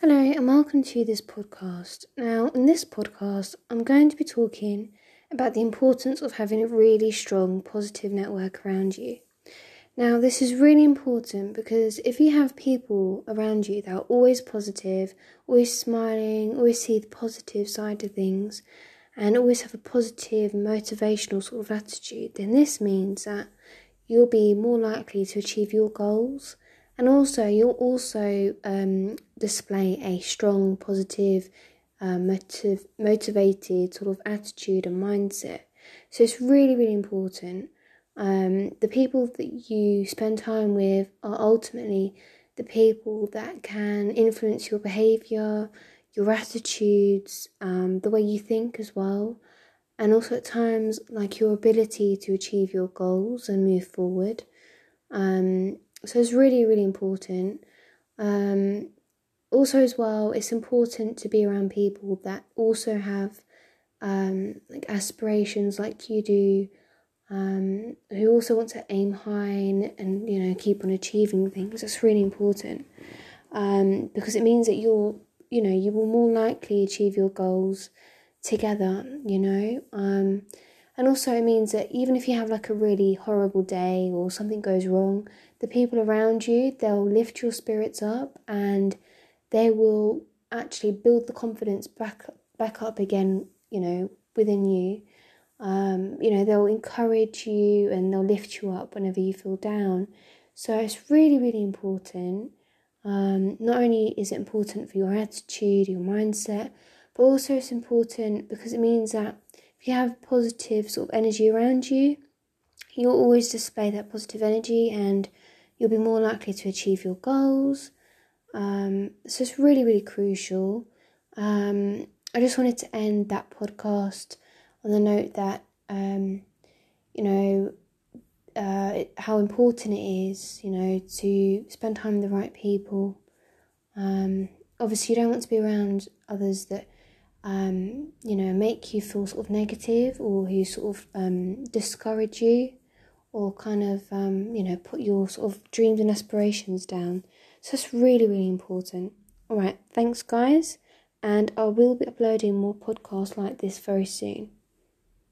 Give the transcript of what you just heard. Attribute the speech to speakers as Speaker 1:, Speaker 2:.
Speaker 1: Hello, and welcome to this podcast. Now, in this podcast, I'm going to be talking about the importance of having a really strong positive network around you. Now, this is really important because if you have people around you that are always positive, always smiling, always see the positive side of things, and always have a positive, motivational sort of attitude, then this means that you'll be more likely to achieve your goals and also you'll also um, display a strong positive uh, motiv- motivated sort of attitude and mindset. So it's really really important. Um, the people that you spend time with are ultimately the people that can influence your behavior your attitudes um, the way you think as well and also at times like your ability to achieve your goals and move forward. Um, so it's really really important. Um, also as well it's important to be around people that also have um, like aspirations like you do um, who also want to aim high and, and you know keep on achieving things. That's really important. Um, because it means that you'll you know you will more likely achieve your goals together you know? Um, and also, it means that even if you have like a really horrible day or something goes wrong, the people around you, they'll lift your spirits up and they will actually build the confidence back back up again, you know, within you. Um, you know, they'll encourage you and they'll lift you up whenever you feel down. So it's really, really important. Um, not only is it important for your attitude, your mindset, but also it's important because it means that you have positive sort of energy around you, you'll always display that positive energy and you'll be more likely to achieve your goals. Um, so it's really, really crucial. Um, I just wanted to end that podcast on the note that, um, you know, uh, how important it is, you know, to spend time with the right people. Um, obviously, you don't want to be around others that um, you know, make you feel sort of negative or who sort of um, discourage you or kind of, um, you know, put your sort of dreams and aspirations down. So it's really, really important. All right, thanks, guys. And I will be uploading more podcasts like this very soon.